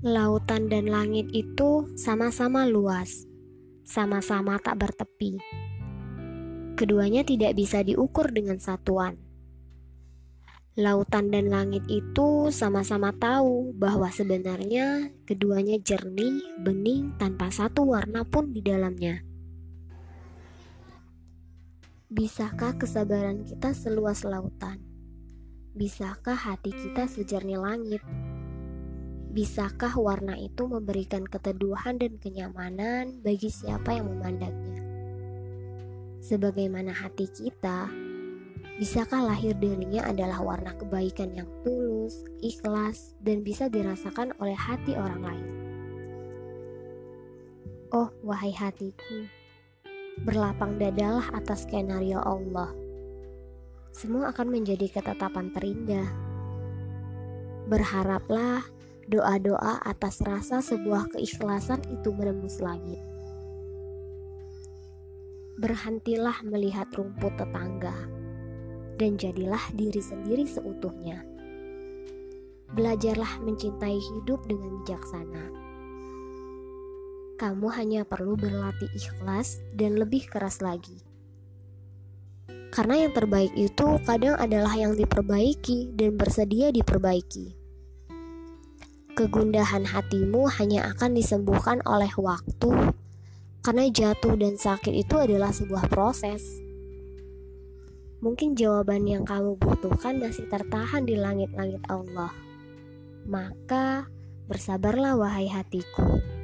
Lautan dan langit itu sama-sama luas, sama-sama tak bertepi. Keduanya tidak bisa diukur dengan satuan. Lautan dan langit itu sama-sama tahu bahwa sebenarnya keduanya jernih, bening, tanpa satu warna pun di dalamnya. Bisakah kesabaran kita seluas lautan? Bisakah hati kita sejernih langit? Bisakah warna itu memberikan keteduhan dan kenyamanan bagi siapa yang memandangnya? Sebagaimana hati kita, bisakah lahir darinya adalah warna kebaikan yang tulus, ikhlas, dan bisa dirasakan oleh hati orang lain? Oh, wahai hatiku, berlapang dadalah atas skenario Allah. Semua akan menjadi ketetapan terindah. Berharaplah doa-doa atas rasa sebuah keikhlasan itu menembus langit. Berhentilah melihat rumput tetangga dan jadilah diri sendiri seutuhnya. Belajarlah mencintai hidup dengan bijaksana. Kamu hanya perlu berlatih ikhlas dan lebih keras lagi. Karena yang terbaik itu kadang adalah yang diperbaiki dan bersedia diperbaiki. Kegundahan hatimu hanya akan disembuhkan oleh waktu, karena jatuh dan sakit itu adalah sebuah proses. Mungkin jawaban yang kamu butuhkan masih tertahan di langit-langit Allah. Maka bersabarlah, wahai hatiku.